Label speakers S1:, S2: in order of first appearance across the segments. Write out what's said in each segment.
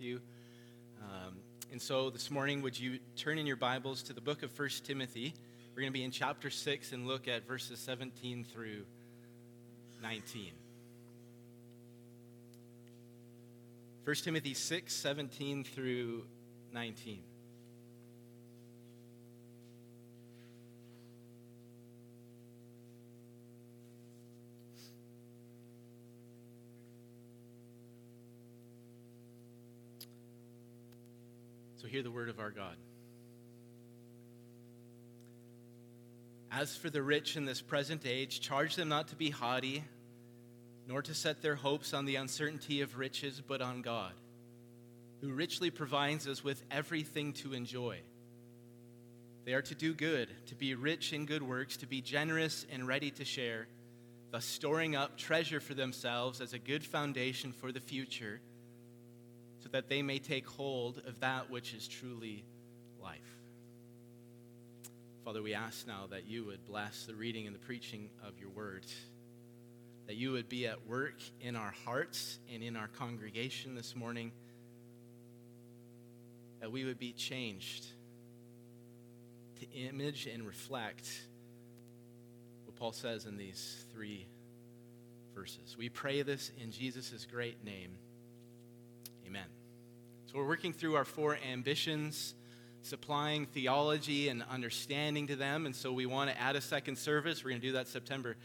S1: you. Um, and so this morning, would you turn in your Bibles to the book of 1 Timothy? We're going to be in chapter 6 and look at verses 17 through 19. 1 Timothy 6, 17 through 19. Hear the word of our God. As for the rich in this present age, charge them not to be haughty, nor to set their hopes on the uncertainty of riches, but on God, who richly provides us with everything to enjoy. They are to do good, to be rich in good works, to be generous and ready to share, thus storing up treasure for themselves as a good foundation for the future so that they may take hold of that which is truly life. Father, we ask now that you would bless the reading and the preaching of your word, that you would be at work in our hearts and in our congregation this morning, that we would be changed to image and reflect what Paul says in these three verses. We pray this in Jesus' great name. So we're working through our four ambitions, supplying theology and understanding to them. And so we want to add a second service. We're going to do that September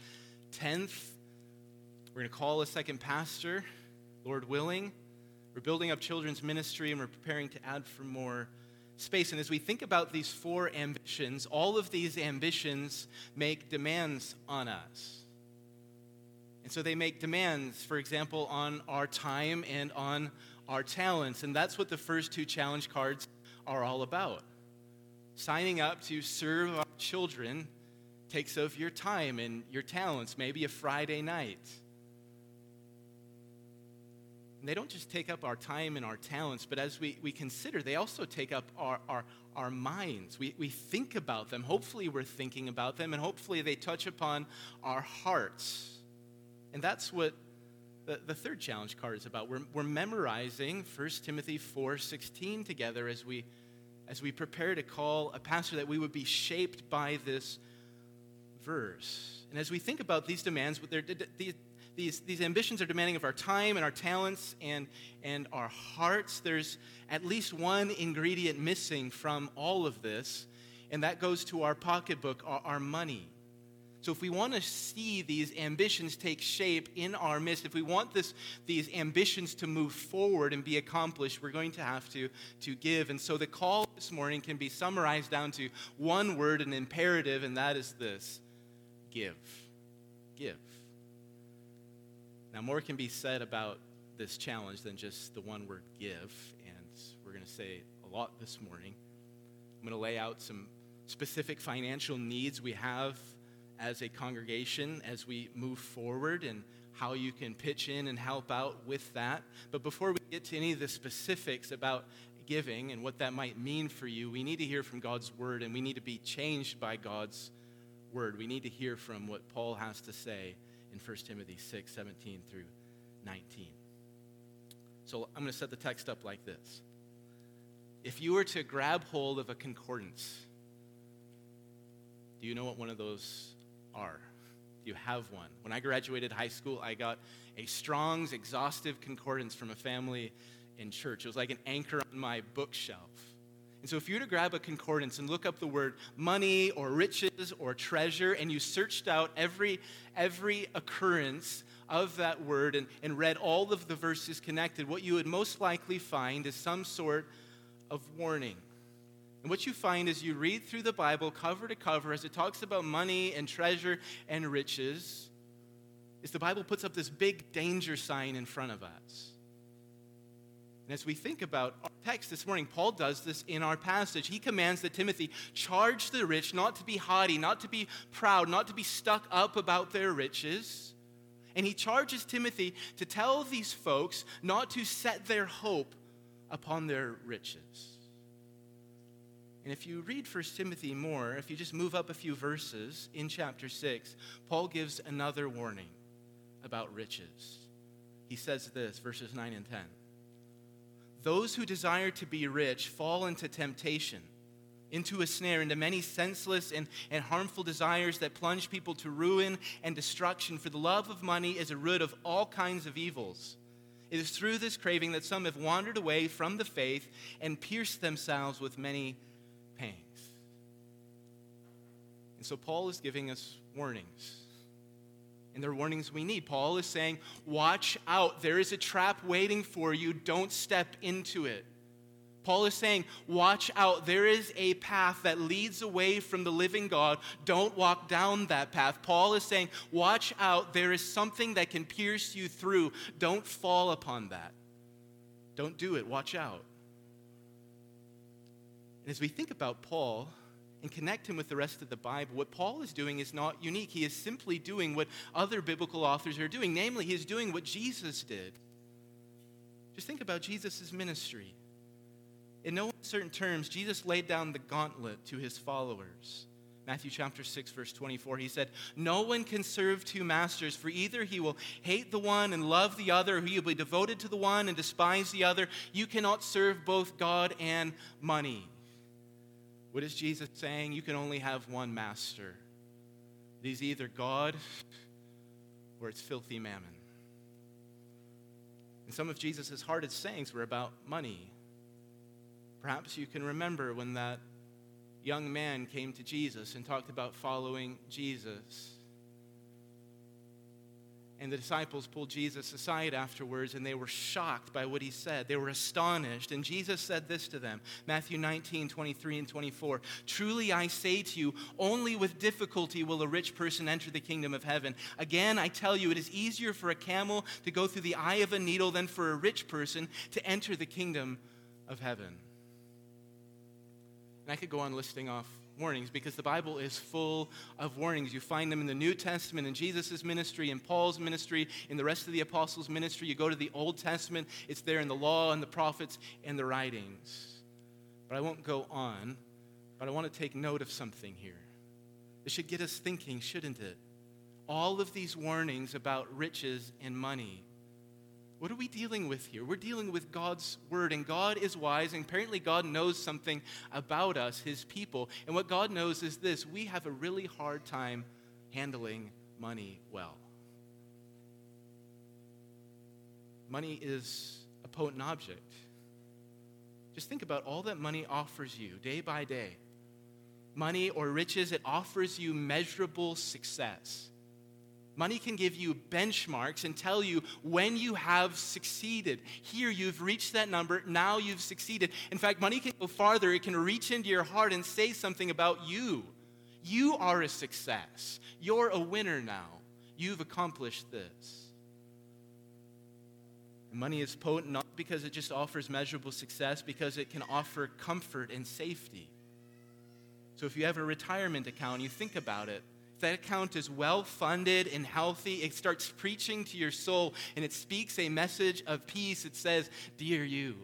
S1: 10th. We're going to call a second pastor, Lord willing. We're building up children's ministry and we're preparing to add for more space. And as we think about these four ambitions, all of these ambitions make demands on us. And so they make demands, for example, on our time and on our talents. And that's what the first two challenge cards are all about. Signing up to serve our children takes of your time and your talents, maybe a Friday night. And they don't just take up our time and our talents, but as we, we consider, they also take up our, our, our minds. We, we think about them. Hopefully, we're thinking about them, and hopefully, they touch upon our hearts. And that's what the, the third challenge card is about. We're, we're memorizing 1 Timothy 4.16 together as we, as we prepare to call a pastor that we would be shaped by this verse. And as we think about these demands, these, these, these ambitions are demanding of our time and our talents and, and our hearts. There's at least one ingredient missing from all of this, and that goes to our pocketbook, our, our money. So, if we want to see these ambitions take shape in our midst, if we want this, these ambitions to move forward and be accomplished, we're going to have to, to give. And so, the call this morning can be summarized down to one word, an imperative, and that is this give. Give. Now, more can be said about this challenge than just the one word give, and we're going to say a lot this morning. I'm going to lay out some specific financial needs we have as a congregation as we move forward and how you can pitch in and help out with that. But before we get to any of the specifics about giving and what that might mean for you, we need to hear from God's word and we need to be changed by God's word. We need to hear from what Paul has to say in 1 Timothy 6 17 through 19. So I'm going to set the text up like this. If you were to grab hold of a concordance, do you know what one of those are. You have one. When I graduated high school, I got a Strong's exhaustive concordance from a family in church. It was like an anchor on my bookshelf. And so, if you were to grab a concordance and look up the word money or riches or treasure, and you searched out every, every occurrence of that word and, and read all of the verses connected, what you would most likely find is some sort of warning. And what you find as you read through the Bible cover to cover, as it talks about money and treasure and riches, is the Bible puts up this big danger sign in front of us. And as we think about our text this morning, Paul does this in our passage. He commands that Timothy charge the rich not to be haughty, not to be proud, not to be stuck up about their riches. And he charges Timothy to tell these folks not to set their hope upon their riches. And if you read 1 Timothy more, if you just move up a few verses in chapter 6, Paul gives another warning about riches. He says this, verses 9 and 10. those who desire to be rich fall into temptation, into a snare, into many senseless and, and harmful desires that plunge people to ruin and destruction. For the love of money is a root of all kinds of evils. It is through this craving that some have wandered away from the faith and pierced themselves with many pangs. And so Paul is giving us warnings. And they're warnings we need. Paul is saying, Watch out. There is a trap waiting for you. Don't step into it. Paul is saying, Watch out. There is a path that leads away from the living God. Don't walk down that path. Paul is saying, Watch out. There is something that can pierce you through. Don't fall upon that. Don't do it. Watch out. And as we think about Paul, and connect him with the rest of the Bible, what Paul is doing is not unique. He is simply doing what other biblical authors are doing. Namely, he is doing what Jesus did. Just think about Jesus' ministry. In no uncertain terms, Jesus laid down the gauntlet to his followers. Matthew chapter 6, verse 24, he said, No one can serve two masters, for either he will hate the one and love the other, or he will be devoted to the one and despise the other. You cannot serve both God and money. What is Jesus saying? You can only have one master. It is either God or it's filthy mammon. And some of Jesus' hardest sayings were about money. Perhaps you can remember when that young man came to Jesus and talked about following Jesus. And the disciples pulled Jesus aside afterwards and they were shocked by what he said. They were astonished. And Jesus said this to them Matthew 19, 23 and 24. Truly I say to you, only with difficulty will a rich person enter the kingdom of heaven. Again, I tell you, it is easier for a camel to go through the eye of a needle than for a rich person to enter the kingdom of heaven. And I could go on listing off warnings because the Bible is full of warnings. You find them in the New Testament, in Jesus' ministry, in Paul's ministry, in the rest of the apostles' ministry. You go to the Old Testament, it's there in the law and the prophets and the writings. But I won't go on, but I want to take note of something here. It should get us thinking, shouldn't it? All of these warnings about riches and money what are we dealing with here? We're dealing with God's word, and God is wise, and apparently God knows something about us, his people. And what God knows is this we have a really hard time handling money well. Money is a potent object. Just think about all that money offers you day by day. Money or riches, it offers you measurable success. Money can give you benchmarks and tell you when you have succeeded. Here, you've reached that number. Now you've succeeded. In fact, money can go farther. It can reach into your heart and say something about you. You are a success. You're a winner now. You've accomplished this. money is potent not because it just offers measurable success, because it can offer comfort and safety. So if you have a retirement account, you think about it that account is well funded and healthy, it starts preaching to your soul and it speaks a message of peace. It says, Dear you,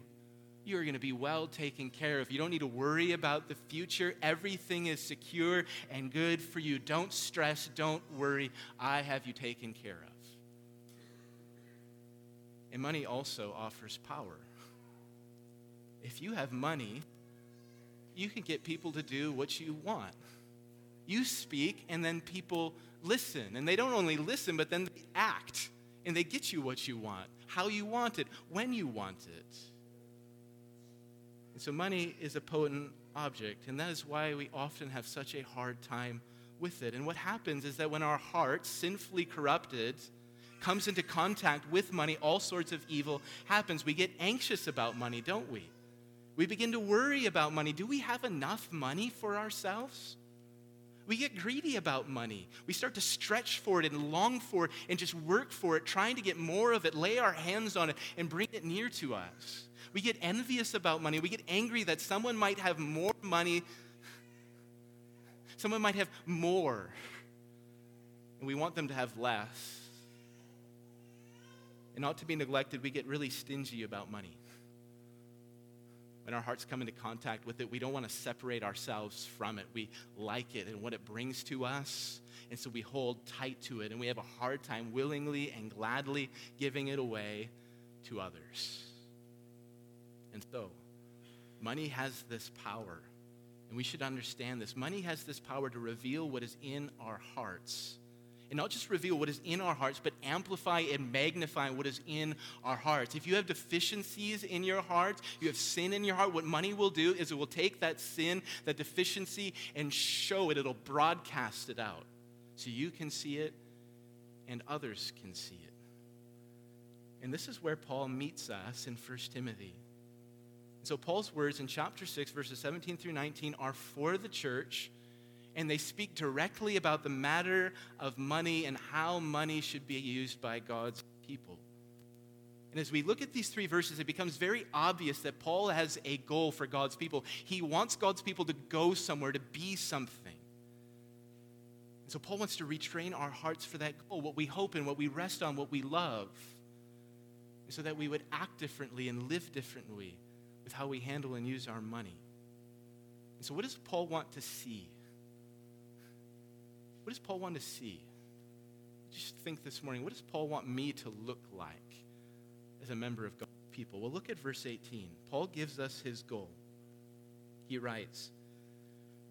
S1: you are going to be well taken care of. You don't need to worry about the future. Everything is secure and good for you. Don't stress, don't worry. I have you taken care of. And money also offers power. If you have money, you can get people to do what you want. You speak, and then people listen. And they don't only listen, but then they act. And they get you what you want, how you want it, when you want it. And so money is a potent object, and that is why we often have such a hard time with it. And what happens is that when our heart, sinfully corrupted, comes into contact with money, all sorts of evil happens. We get anxious about money, don't we? We begin to worry about money. Do we have enough money for ourselves? We get greedy about money. We start to stretch for it and long for it and just work for it, trying to get more of it, lay our hands on it, and bring it near to us. We get envious about money. We get angry that someone might have more money, someone might have more, and we want them to have less. And not to be neglected, we get really stingy about money when our hearts come into contact with it, we don't want to separate ourselves from it. We like it and what it brings to us. And so we hold tight to it and we have a hard time willingly and gladly giving it away to others. And so, money has this power, and we should understand this. Money has this power to reveal what is in our hearts. And not just reveal what is in our hearts, but amplify and magnify what is in our hearts. If you have deficiencies in your heart, you have sin in your heart, what money will do is it will take that sin, that deficiency, and show it. It'll broadcast it out so you can see it and others can see it. And this is where Paul meets us in 1 Timothy. So, Paul's words in chapter 6, verses 17 through 19, are for the church, and they speak directly about the matter of money and how money should be used by God's people. And as we look at these three verses, it becomes very obvious that Paul has a goal for God's people. He wants God's people to go somewhere, to be something. And so, Paul wants to retrain our hearts for that goal, what we hope in, what we rest on, what we love, so that we would act differently and live differently with how we handle and use our money. And so, what does Paul want to see? What does Paul want to see? Just think this morning, what does Paul want me to look like as a member of God's people? Well, look at verse 18. Paul gives us his goal. He writes,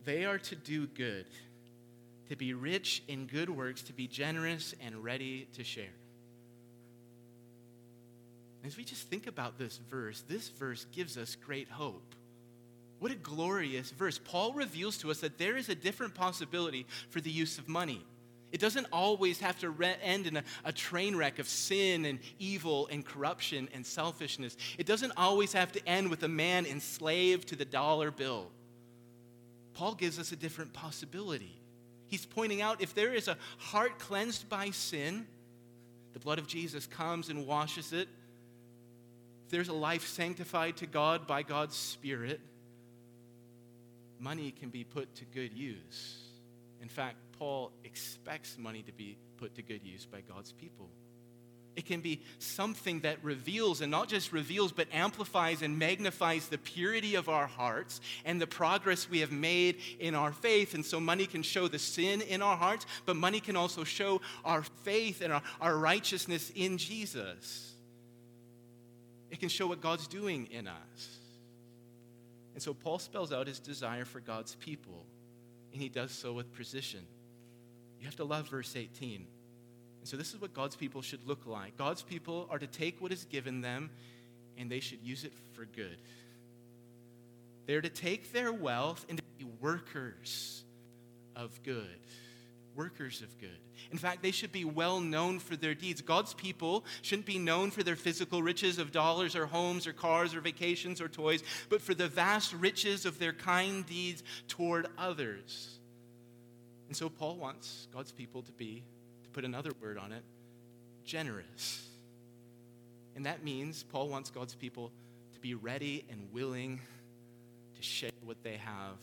S1: They are to do good, to be rich in good works, to be generous and ready to share. As we just think about this verse, this verse gives us great hope. What a glorious verse. Paul reveals to us that there is a different possibility for the use of money. It doesn't always have to re- end in a, a, train wreck of sin and evil and corruption and selfishness. It doesn't always have to end with a man enslaved to the dollar bill. Paul gives us a different possibility. He's pointing out if there is a heart cleansed by sin, the blood of Jesus comes and washes it. If there's a life sanctified to God by God's Spirit, money can be put to good use. In fact, Paul expects money to be put to good use by God's people. It can be something that reveals, and not just reveals, but amplifies and magnifies the purity of our hearts and the progress we have made in our faith. And so, money can show the sin in our hearts, but money can also show our faith and our, our righteousness in Jesus. It can show what God's doing in us. And so Paul spells out his desire for God's people, and he does so with precision. You have to love verse 18. And so this is what God's people should look like. God's people are to take what is given them and they should use it for good. They're to take their wealth and to be workers of good workers of good. In fact, they should be well known for their deeds. God's people shouldn't be known for their physical riches of dollars or homes or cars or vacations or toys, but for the vast riches of their kind deeds toward others. And so Paul wants God's people to be, to put another word on it, generous. And that means Paul wants God's people to be ready and willing to share what they have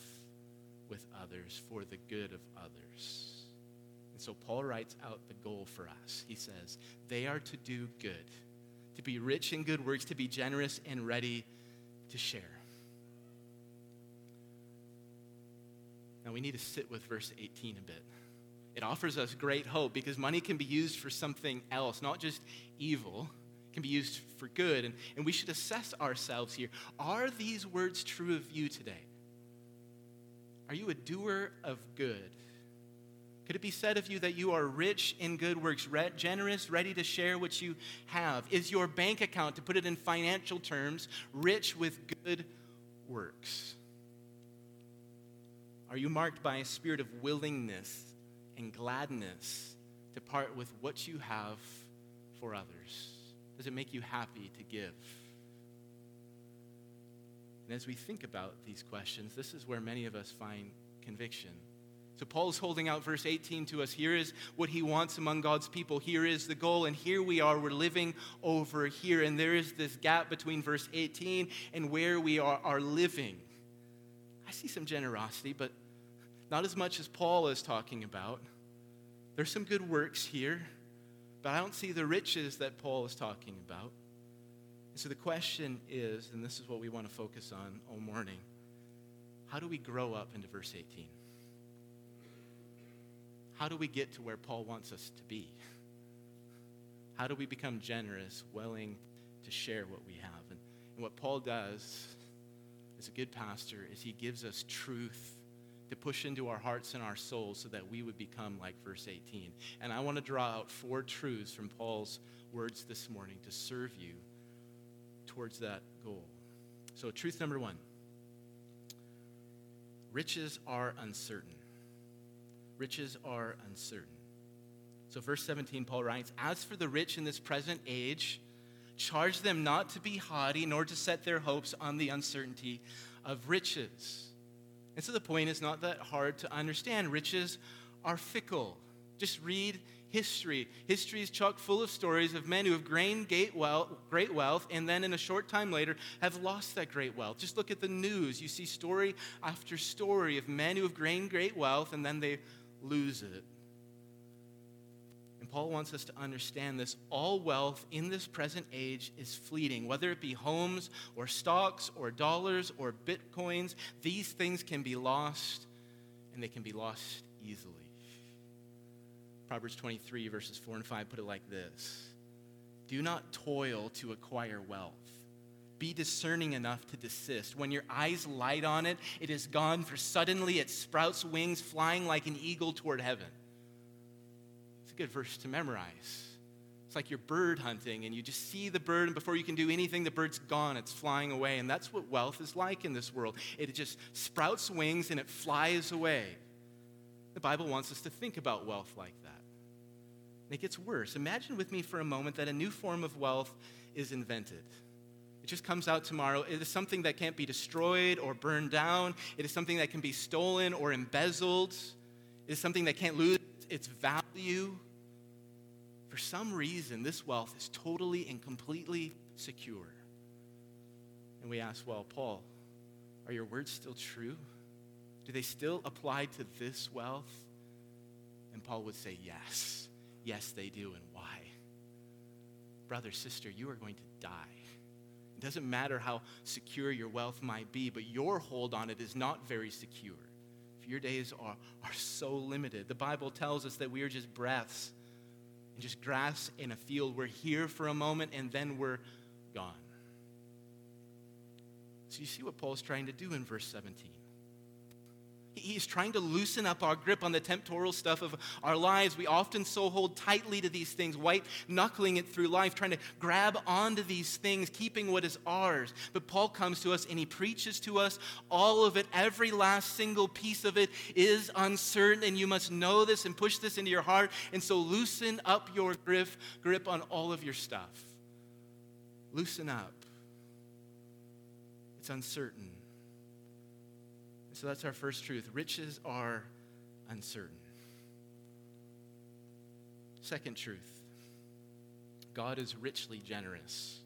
S1: with others for the good of others. And so Paul writes out the goal for us. He says, They are to do good, to be rich in good works, to be generous and ready to share. Now we need to sit with verse 18 a bit. It offers us great hope because money can be used for something else, not just evil. It can be used for good. And, and we should assess ourselves here. Are these words true of you today? Are you a doer of good? Could it be said of you that you are rich in good works, re- generous, ready to share what you have? Is your bank account, to put it in financial terms, rich with good works? Are you marked by a spirit of willingness and gladness to part with what you have for others? Does it make you happy to give? And as we think about these questions, this is where many of us find conviction. So Paul is holding out verse 18 to us. Here is what he wants among God's people. Here is the goal, and here we are. We're living over here. And there is this gap between verse 18 and where we are, are living. I see some generosity, but not as much as Paul is talking about. There's some good works here, but I don't see the riches that Paul is talking about. And so the question is, and this is what we want to focus on all morning how do we grow up into verse 18? How do we get to where Paul wants us to be? How do we become generous, willing to share what we have? And, And what Paul does as a good pastor is he gives us truth to push into our hearts and our souls so that we would become like verse 18. And I want to draw out four truths from Paul's words this morning to serve you towards that goal. So, truth number one riches are uncertain. Riches are uncertain. So, verse 17, Paul writes As for the rich in this present age, charge them not to be haughty, nor to set their hopes on the uncertainty of riches. And so the point is not that hard to understand. Riches are fickle. Just read history. History is chock full of stories of men who have gained great wealth and then in a short time later have lost that great wealth. Just look at the news. You see story after story of men who have gained great wealth and then they lose it. And Paul wants us to understand this. All wealth in this present age is fleeting, whether it be homes or stocks or dollars or bitcoins. These things can be lost, and they can be lost easily. Proverbs 23, verses 4 and 5 put it like this Do not toil to acquire wealth. Be discerning enough to desist. When your eyes light on it, it is gone, for suddenly it sprouts wings, flying like an eagle toward heaven It's a good verse to memorize. It's like you're bird hunting and you just see the bird, and before you can do anything, the bird's gone. It's flying away. And that's what wealth is like in this world. It just sprouts wings and it flies away. The Bible wants us to think about wealth like that. And it gets worse. Imagine with me for a moment that a new form of wealth is invented. It just comes out tomorrow. It is something that can't be destroyed or burned down. It is something that can be stolen or embezzled. It is something that can't lose its value for some reason, this wealth is totally and completely secure. And we ask, well, Paul, are your words still true? Do they still apply to this wealth? And Paul would say, yes. Yes, they do. And why? Brother, sister, you are going to die. It doesn't matter how secure your wealth might be, but your hold on it is not very secure. If your days are, are so limited, the Bible tells us that we are just breaths and just grass in a field. We're here for a moment and then we're gone. So you see what Paul's trying to do in verse 17. He's trying to loosen up our grip on the temporal stuff of our lives. We often so hold tightly to these things, white knuckling it through life, trying to grab onto these things, keeping what is ours. But Paul comes to us and he preaches to us all of it, every last single piece of it is uncertain, and you must know this and push this into your heart. And so loosen up your grip, grip on all of your stuff. Loosen up. It's uncertain. So that's our first truth. Riches are uncertain. Second truth God is richly generous.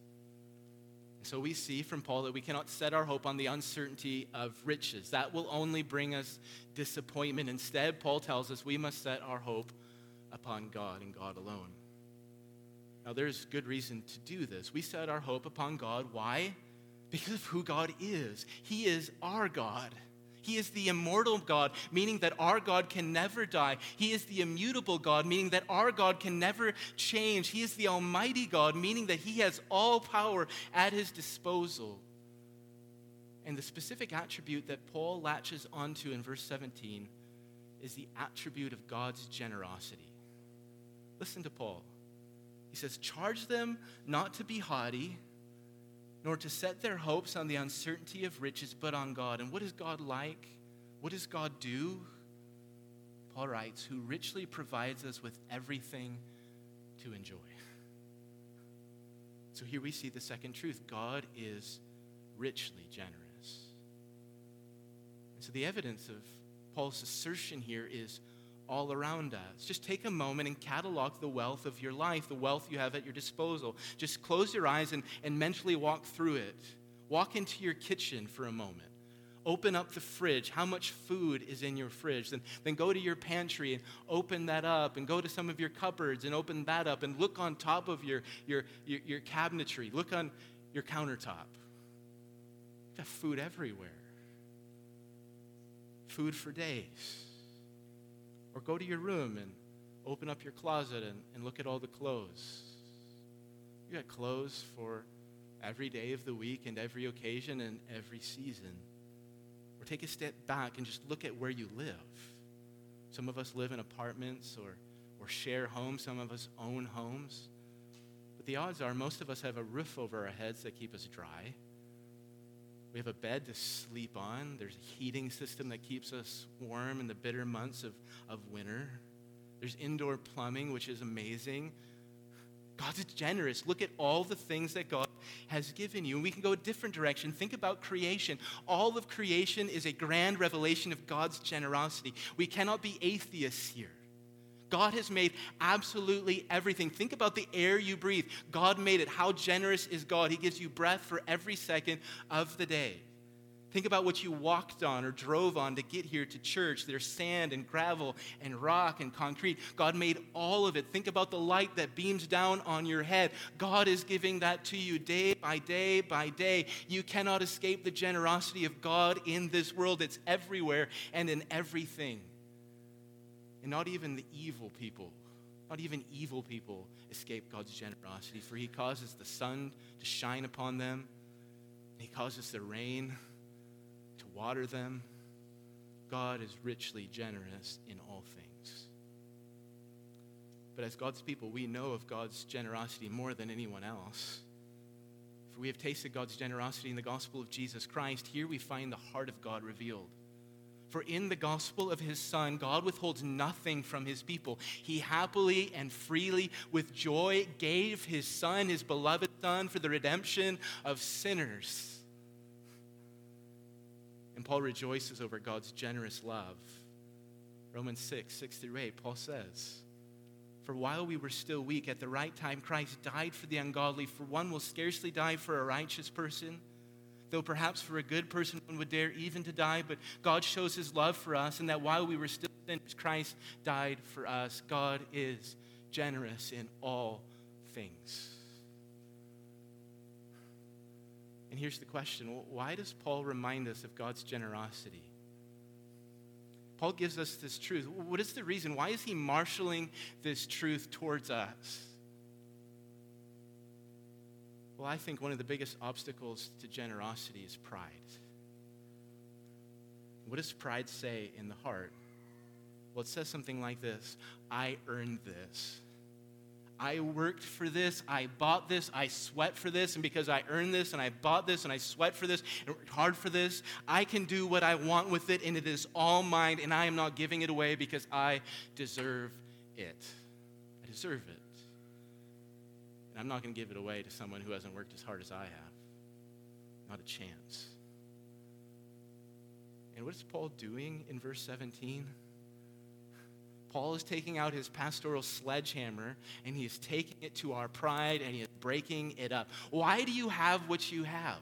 S1: So we see from Paul that we cannot set our hope on the uncertainty of riches. That will only bring us disappointment. Instead, Paul tells us we must set our hope upon God and God alone. Now, there's good reason to do this. We set our hope upon God. Why? Because of who God is. He is our God. He is the immortal God, meaning that our God can never die. He is the immutable God, meaning that our God can never change. He is the almighty God, meaning that He has all power at His disposal. And the specific attribute that Paul latches onto in verse 17 is the attribute of God's generosity. Listen to Paul. He says, Charge them not to be haughty nor to set their hopes on the uncertainty of riches, but on God. And what is God like? What does God do? Paul writes, who richly provides us with everything to enjoy. So here we see the second truth God is richly generous. And so the evidence of Paul's assertion here is all around us. Just take a moment and catalog the wealth of your life, the wealth you have at your disposal. Just close your eyes and, and mentally walk through it. Walk into your kitchen for a moment. Open up the fridge. How much food is in your fridge? Then, then go to your pantry and open that up, and go to some of your cupboards and open that up, and look on top of your, your, your, your cabinetry. Look on your countertop. You've got food everywhere. Food for days. Or go to your room and open up your closet and, and look at all the clothes. You got clothes for every day of the week and every occasion and every season. Or take a step back and just look at where you live. Some of us live in apartments or, or share homes, some of us own homes. But the odds are most of us have a roof over our heads that keep us dry. We have a bed to sleep on. There's a heating system that keeps us warm in the bitter months of, of winter. There's indoor plumbing, which is amazing. God's generous. Look at all the things that God has given you. And we can go a different direction. Think about creation. All of creation is a grand revelation of God's generosity. We cannot be atheists here. God has made absolutely everything. Think about the air you breathe. God made it. How generous is God? He gives you breath for every second of the day. Think about what you walked on or drove on to get here to church. There's sand and gravel and rock and concrete. God made all of it. Think about the light that beams down on your head. God is giving that to you day by day by day. You cannot escape the generosity of God in this world, it's everywhere and in everything. And not even the evil people, not even evil people escape God's generosity, for He causes the sun to shine upon them, He causes the rain to water them. God is richly generous in all things. But as God's people, we know of God's generosity more than anyone else. For we have tasted God's generosity in the gospel of Jesus Christ. Here we find the heart of God revealed. For in the gospel of his Son, God withholds nothing from his people. He happily and freely, with joy, gave his Son, his beloved Son, for the redemption of sinners. And Paul rejoices over God's generous love. Romans 6, 6 through 8, Paul says, For while we were still weak, at the right time Christ died for the ungodly. For one will scarcely die for a righteous person, though perhaps for a good person one would dare even to die. But God shows his love for us, and that while we were still sinners, Christ died for us. God is generous in all things. And here's the question why does Paul remind us of God's generosity? Paul gives us this truth. What is the reason? Why is he marshaling this truth towards us? Well, I think one of the biggest obstacles to generosity is pride. What does pride say in the heart? Well, it says something like this I earned this. I worked for this, I bought this, I sweat for this, and because I earned this and I bought this and I sweat for this and worked hard for this, I can do what I want with it, and it is all mine, and I am not giving it away because I deserve it. I deserve it. I'm not going to give it away to someone who hasn't worked as hard as I have. Not a chance. And what is Paul doing in verse 17? Paul is taking out his pastoral sledgehammer and he is taking it to our pride and he is breaking it up. Why do you have what you have?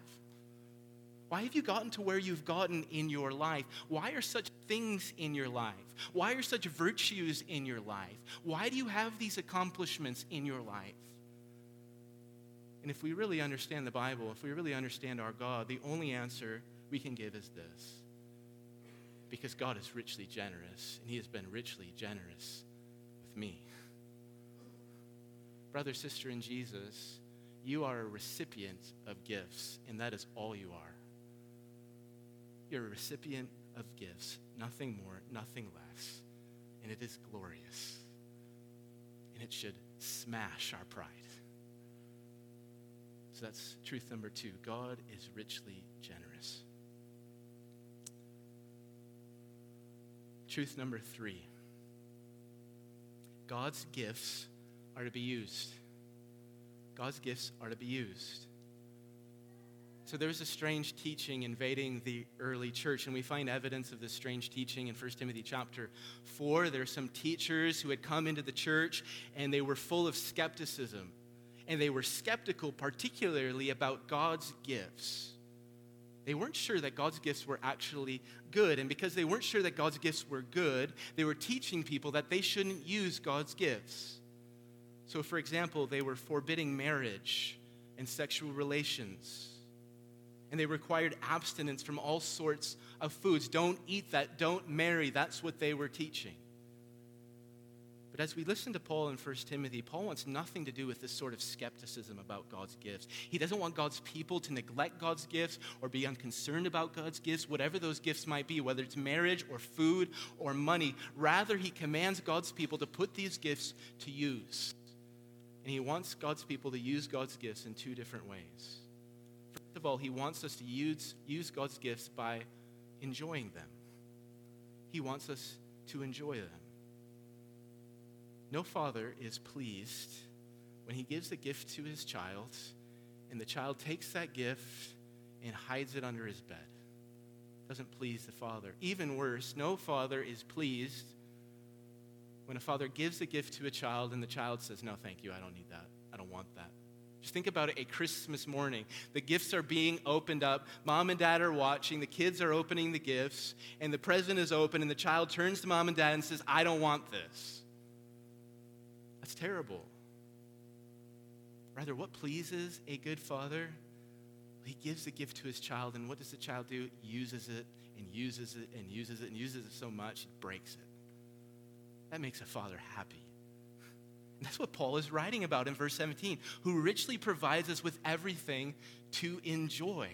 S1: Why have you gotten to where you've gotten in your life? Why are such things in your life? Why are such virtues in your life? Why do you have these accomplishments in your life? And if we really understand the Bible, if we really understand our God, the only answer we can give is this because God is richly generous, and He has been richly generous with me. Brother, sister in Jesus, you are a recipient of gifts, and that is all you are. You're a recipient of gifts, nothing more, nothing less, and it is glorious. And it should smash our pride. So that's truth number two God is richly generous. Truth number three God's gifts are to be used. God's gifts are to be used. So there was a strange teaching invading the early church, and we find evidence of this strange teaching in 1 Timothy chapter 4. There are some teachers who had come into the church, and they were full of skepticism. And they were skeptical, particularly about God's gifts. They weren't sure that God's gifts were actually good. And because they weren't sure that God's gifts were good, they were teaching people that they shouldn't use God's gifts. So, for example, they were forbidding marriage and sexual relations. And they required abstinence from all sorts of foods. Don't eat that. Don't marry. That's what they were teaching. But as we listen to Paul in 1 Timothy, Paul wants nothing to do with this sort of skepticism about God's gifts. He doesn't want God's people to neglect God's gifts or be unconcerned about God's gifts, whatever those gifts might be, whether it's marriage or food or money. Rather, he commands God's people to put these gifts to use. And he wants God's people to use God's gifts in two different ways. First of all, he wants us to use, use God's gifts by enjoying them. He wants us to enjoy them. No father is pleased when he gives a gift to his child and the child takes that gift and hides it under his bed. Doesn't please the father. Even worse, no father is pleased when a father gives a gift to a child and the child says, No, thank you, I don't need that. I don't want that. Just think about it a Christmas morning. The gifts are being opened up. Mom and dad are watching. The kids are opening the gifts. And the present is open. And the child turns to mom and dad and says, I don't want this. That's terrible. Rather, what pleases a good father? He gives the gift to his child. And what does the child do? Uses it and uses it and uses it and uses it so much, it breaks it. That makes a father happy. And that's what Paul is writing about in verse 17, who richly provides us with everything to enjoy.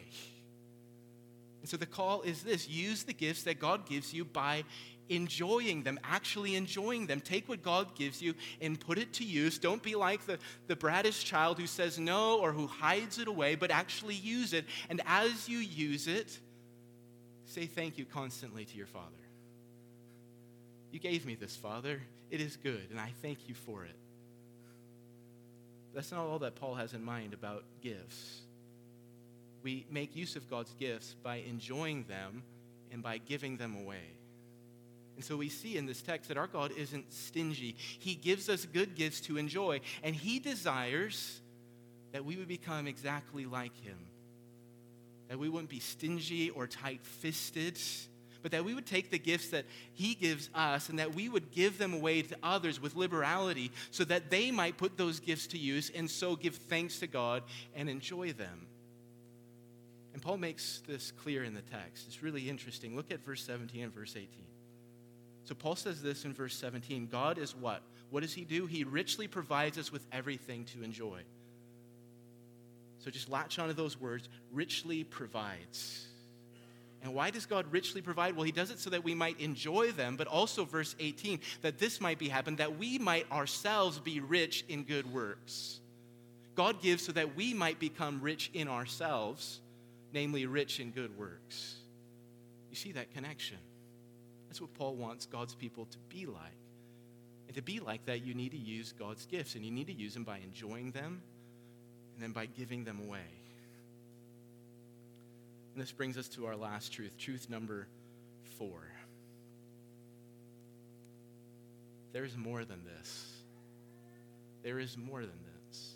S1: And so the call is this use the gifts that God gives you by enjoying them, actually enjoying them. Take what God gives you and put it to use. Don't be like the, the brattish child who says no or who hides it away, but actually use it. And as you use it, say thank you constantly to your Father. You gave me this, Father. It is good, and I thank you for it. That's not all that Paul has in mind about gifts. We make use of God's gifts by enjoying them and by giving them away. And so we see in this text that our God isn't stingy. He gives us good gifts to enjoy, and He desires that we would become exactly like Him. That we wouldn't be stingy or tight fisted, but that we would take the gifts that He gives us and that we would give them away to others with liberality so that they might put those gifts to use and so give thanks to God and enjoy them. And Paul makes this clear in the text. It's really interesting. Look at verse 17 and verse 18. So Paul says this in verse 17 God is what? What does he do? He richly provides us with everything to enjoy. So just latch onto those words richly provides. And why does God richly provide? Well, He does it so that we might enjoy them, but also, verse 18, that this might be happen, that we might ourselves be rich in good works. God gives so that we might become rich in ourselves, namely, rich in good works. You see that connection? That's what Paul wants God's people to be like. And to be like that, you need to use God's gifts, and you need to use them by enjoying them and then by giving them away. And this brings us to our last truth, truth number four. There is more than this. There is more than this.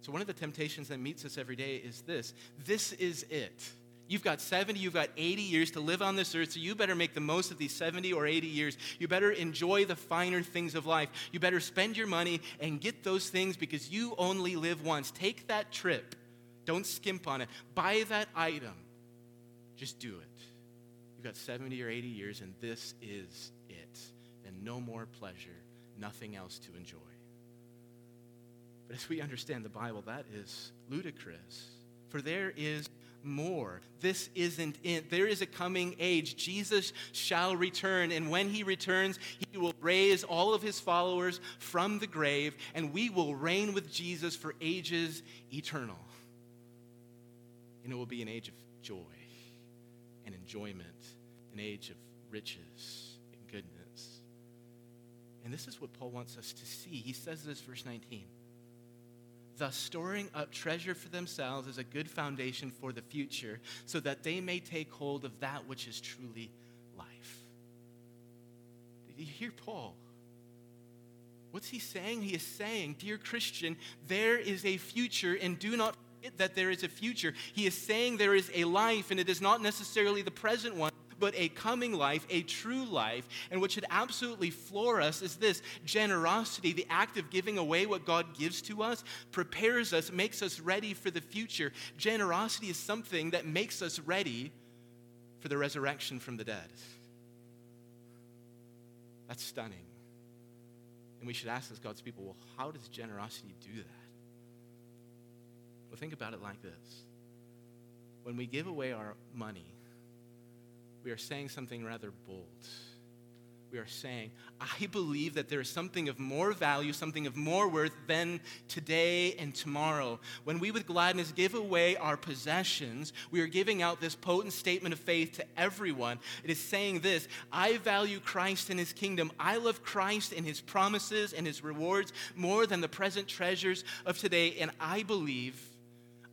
S1: So, one of the temptations that meets us every day is this this is it. You've got 70, you've got 80 years to live on this earth, so you better make the most of these 70 or 80 years. You better enjoy the finer things of life. You better spend your money and get those things because you only live once. Take that trip. Don't skimp on it. Buy that item. Just do it. You've got 70 or 80 years, and this is it. And no more pleasure, nothing else to enjoy. But as we understand the Bible, that is ludicrous. For there is more. This isn't it. There is a coming age. Jesus shall return, and when he returns, he will raise all of his followers from the grave, and we will reign with Jesus for ages eternal. And it will be an age of joy and enjoyment, an age of riches and goodness. And this is what Paul wants us to see. He says this, verse 19. Thus, storing up treasure for themselves as a good foundation for the future, so that they may take hold of that which is truly life. Did you hear Paul? What's he saying? He is saying, Dear Christian, there is a future, and do not that there is a future. He is saying there is a life, and it is not necessarily the present one, but a coming life, a true life. And what should absolutely floor us is this generosity, the act of giving away what God gives to us, prepares us, makes us ready for the future. Generosity is something that makes us ready for the resurrection from the dead. That's stunning. And we should ask as God's people, well, how does generosity do that? Well, think about it like this. When we give away our money, we are saying something rather bold we are saying, I believe that there is something of more value, something of more worth than today and tomorrow. When we with gladness give away our possessions, we are giving out this potent statement of faith to everyone. It is saying this I value Christ and his kingdom. I love Christ and his promises and his rewards more than the present treasures of today. And I believe,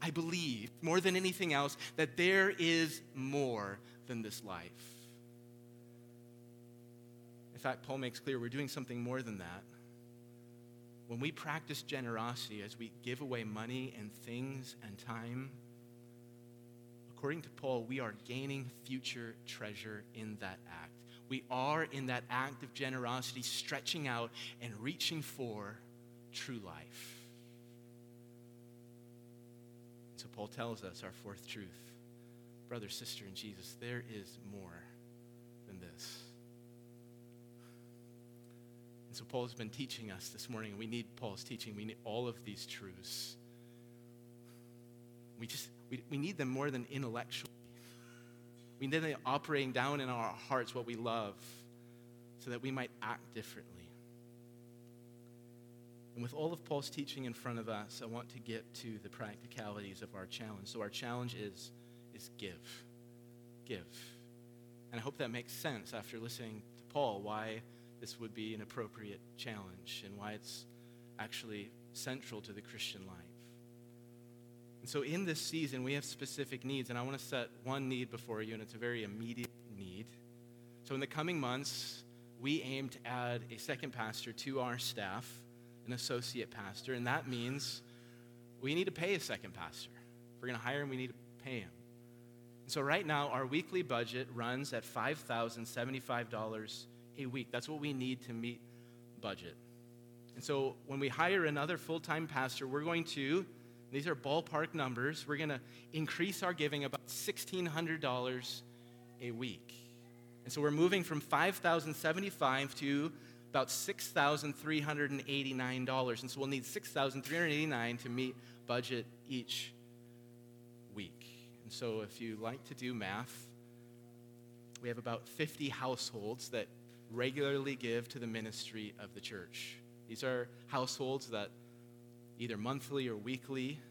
S1: I believe more than anything else, that there is more than this life. In fact, Paul makes clear we're doing something more than that. When we practice generosity as we give away money and things and time, according to Paul, we are gaining future treasure in that act. We are in that act of generosity stretching out and reaching for true life. So Paul tells us our fourth truth. Brother, sister in Jesus, there is more than this. And so Paul's been teaching us this morning, and we need Paul's teaching. We need all of these truths. We just we, we need them more than intellectually. We need them operating down in our hearts what we love so that we might act differently. And with all of Paul's teaching in front of us, I want to get to the practicalities of our challenge. So our challenge is, is give. Give. And I hope that makes sense after listening to Paul, why this would be an appropriate challenge and why it's actually central to the Christian life. And so, in this season, we have specific needs, and I want to set one need before you, and it's a very immediate need. So, in the coming months, we aim to add a second pastor to our staff, an associate pastor, and that means we need to pay a second pastor. If we're going to hire him, we need to pay him. So, right now, our weekly budget runs at $5,075 a week. That's what we need to meet budget. And so when we hire another full time pastor, we're going to, these are ballpark numbers, we're going to increase our giving about $1,600 a week. And so we're moving from 5,075 to about $6,389. And so we'll need 6,389 to meet budget each. And so if you like to do math, we have about 50 households that regularly give to the ministry of the church. These are households that either monthly or weekly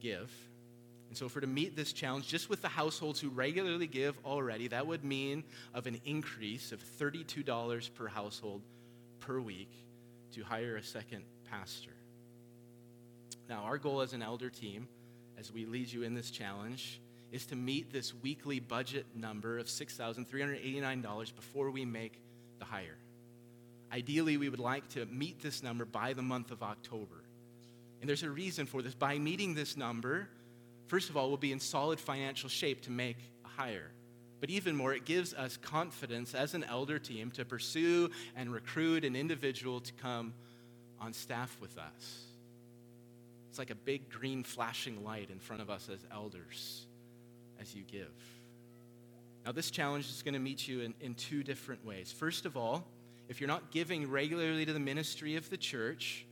S1: give. And so, for to meet this challenge, just with the households who regularly give already, that would mean of an increase of $32 per household per week to hire a second pastor. Now, our goal as an elder team, as we lead you in this challenge, is to meet this weekly budget number of $6,389 before we make the hire. Ideally, we would like to meet this number by the month of October. And there's a reason for this. By meeting this number, first of all, we'll be in solid financial shape to make a hire. But even more, it gives us confidence as an elder team to pursue and recruit an individual to come on staff with us. It's like a big green flashing light in front of us as elders as you give. Now, this challenge is going to meet you in, in two different ways. First of all, if you're not giving regularly to the ministry of the church,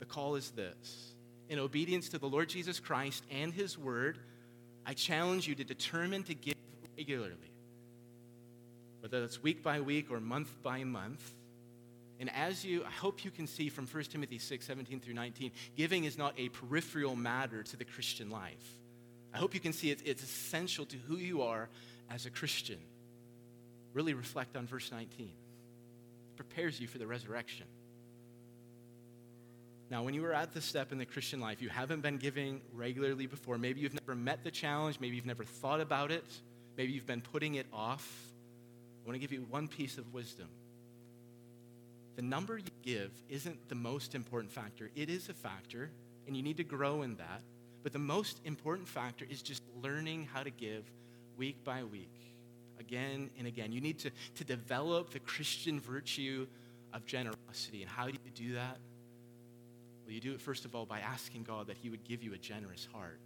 S1: the call is this. In obedience to the Lord Jesus Christ and his word, I challenge you to determine to give regularly. Whether that's week by week or month by month. And as you, I hope you can see from 1 Timothy 6, 17 through 19, giving is not a peripheral matter to the Christian life. I hope you can see it, it's essential to who you are as a Christian. Really reflect on verse 19. It prepares you for the resurrection. Now, when you are at this step in the Christian life, you haven't been giving regularly before. Maybe you've never met the challenge. Maybe you've never thought about it. Maybe you've been putting it off. I want to give you one piece of wisdom. The number you give isn't the most important factor. It is a factor, and you need to grow in that. But the most important factor is just learning how to give week by week, again and again. You need to, to develop the Christian virtue of generosity. And how do you do that? Well, you do it, first of all, by asking God that He would give you a generous heart.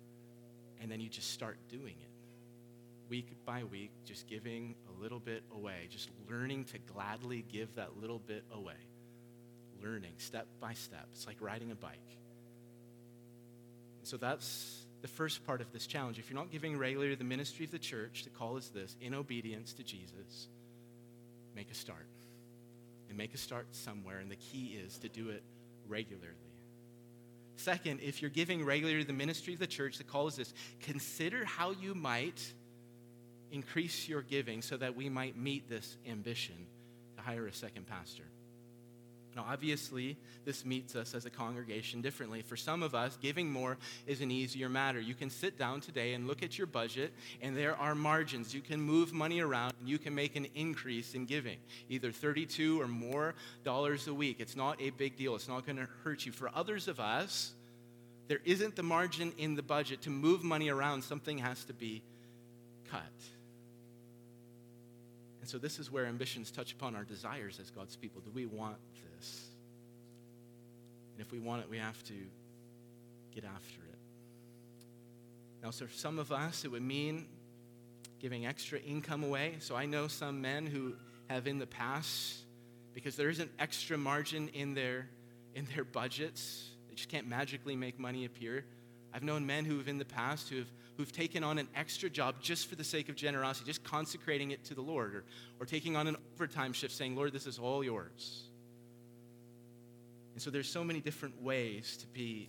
S1: And then you just start doing it. Week by week, just giving a little bit away, just learning to gladly give that little bit away. learning step by step. It's like riding a bike. So that's the first part of this challenge. If you're not giving regularly to the ministry of the church, the call is this in obedience to Jesus, make a start. And make a start somewhere, and the key is to do it regularly. Second, if you're giving regularly to the ministry of the church, the call is this consider how you might increase your giving so that we might meet this ambition to hire a second pastor. Now, obviously, this meets us as a congregation differently. For some of us, giving more is an easier matter. You can sit down today and look at your budget, and there are margins. You can move money around, and you can make an increase in giving, either 32 or more dollars a week. It's not a big deal, it's not going to hurt you. For others of us, there isn't the margin in the budget to move money around, something has to be cut. And so, this is where ambitions touch upon our desires as God's people. Do we want this? And if we want it, we have to get after it. Now, so for some of us, it would mean giving extra income away. So, I know some men who have in the past, because there isn't extra margin in their, in their budgets, they just can't magically make money appear. I've known men who have in the past who have who've taken on an extra job just for the sake of generosity, just consecrating it to the Lord, or, or taking on an overtime shift saying, Lord, this is all yours. And so there's so many different ways to be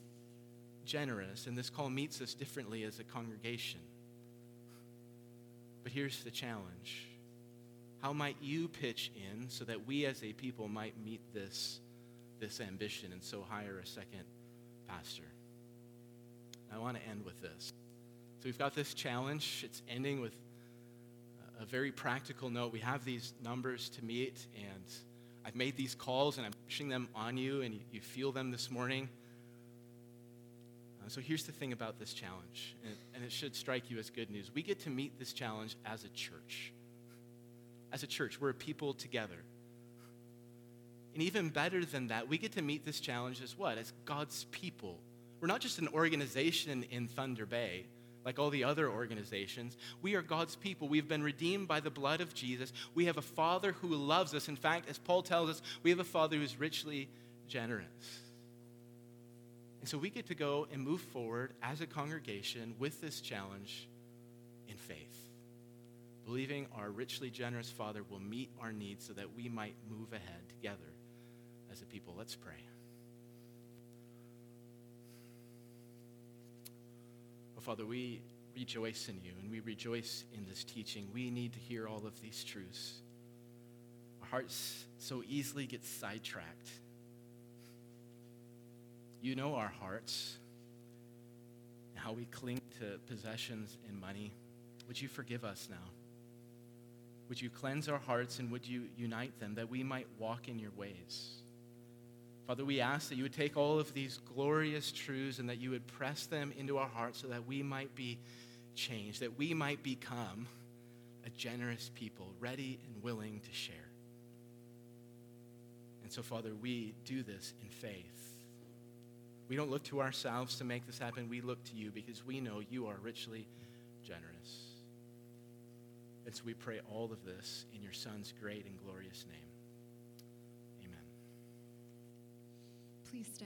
S1: generous, and this call meets us differently as a congregation. But here's the challenge How might you pitch in so that we as a people might meet this, this ambition and so hire a second pastor? I want to end with this. So we've got this challenge. It's ending with a very practical note. We have these numbers to meet, and I've made these calls and I'm pushing them on you, and you, feel them this morning. Uh, so here's the thing about this challenge, and, and it should strike you as good news. We get to meet this challenge as a church. As a church, we're a people together. And even better than that, we get to meet this challenge as what? As God's people. We're not just an organization in Thunder Bay like all the other organizations. We are God's people. We've been redeemed by the blood of Jesus. We have a Father who loves us. In fact, as Paul tells us, we have a Father who is richly generous. And so we get to go and move forward as a congregation with this challenge in faith, believing our richly generous Father will meet our needs so that we might move ahead together as a people. Let's pray. Father, we rejoice in you and we rejoice in this teaching. We need to hear all of these truths. Our hearts so easily get sidetracked. You know our hearts, how we cling to possessions and money. Would you forgive us now? Would you cleanse our hearts and would you unite them that we might walk in your ways? Father, we ask that you would take all of these glorious truths and that you would press them into our hearts so that we might be changed, that we might become a generous people, ready and willing to share. And so, Father, we do this in faith. We don't look to ourselves to make this happen. We look to you because we know you are richly generous. And so we pray all of this in your Son's great and glorious name. Please stand.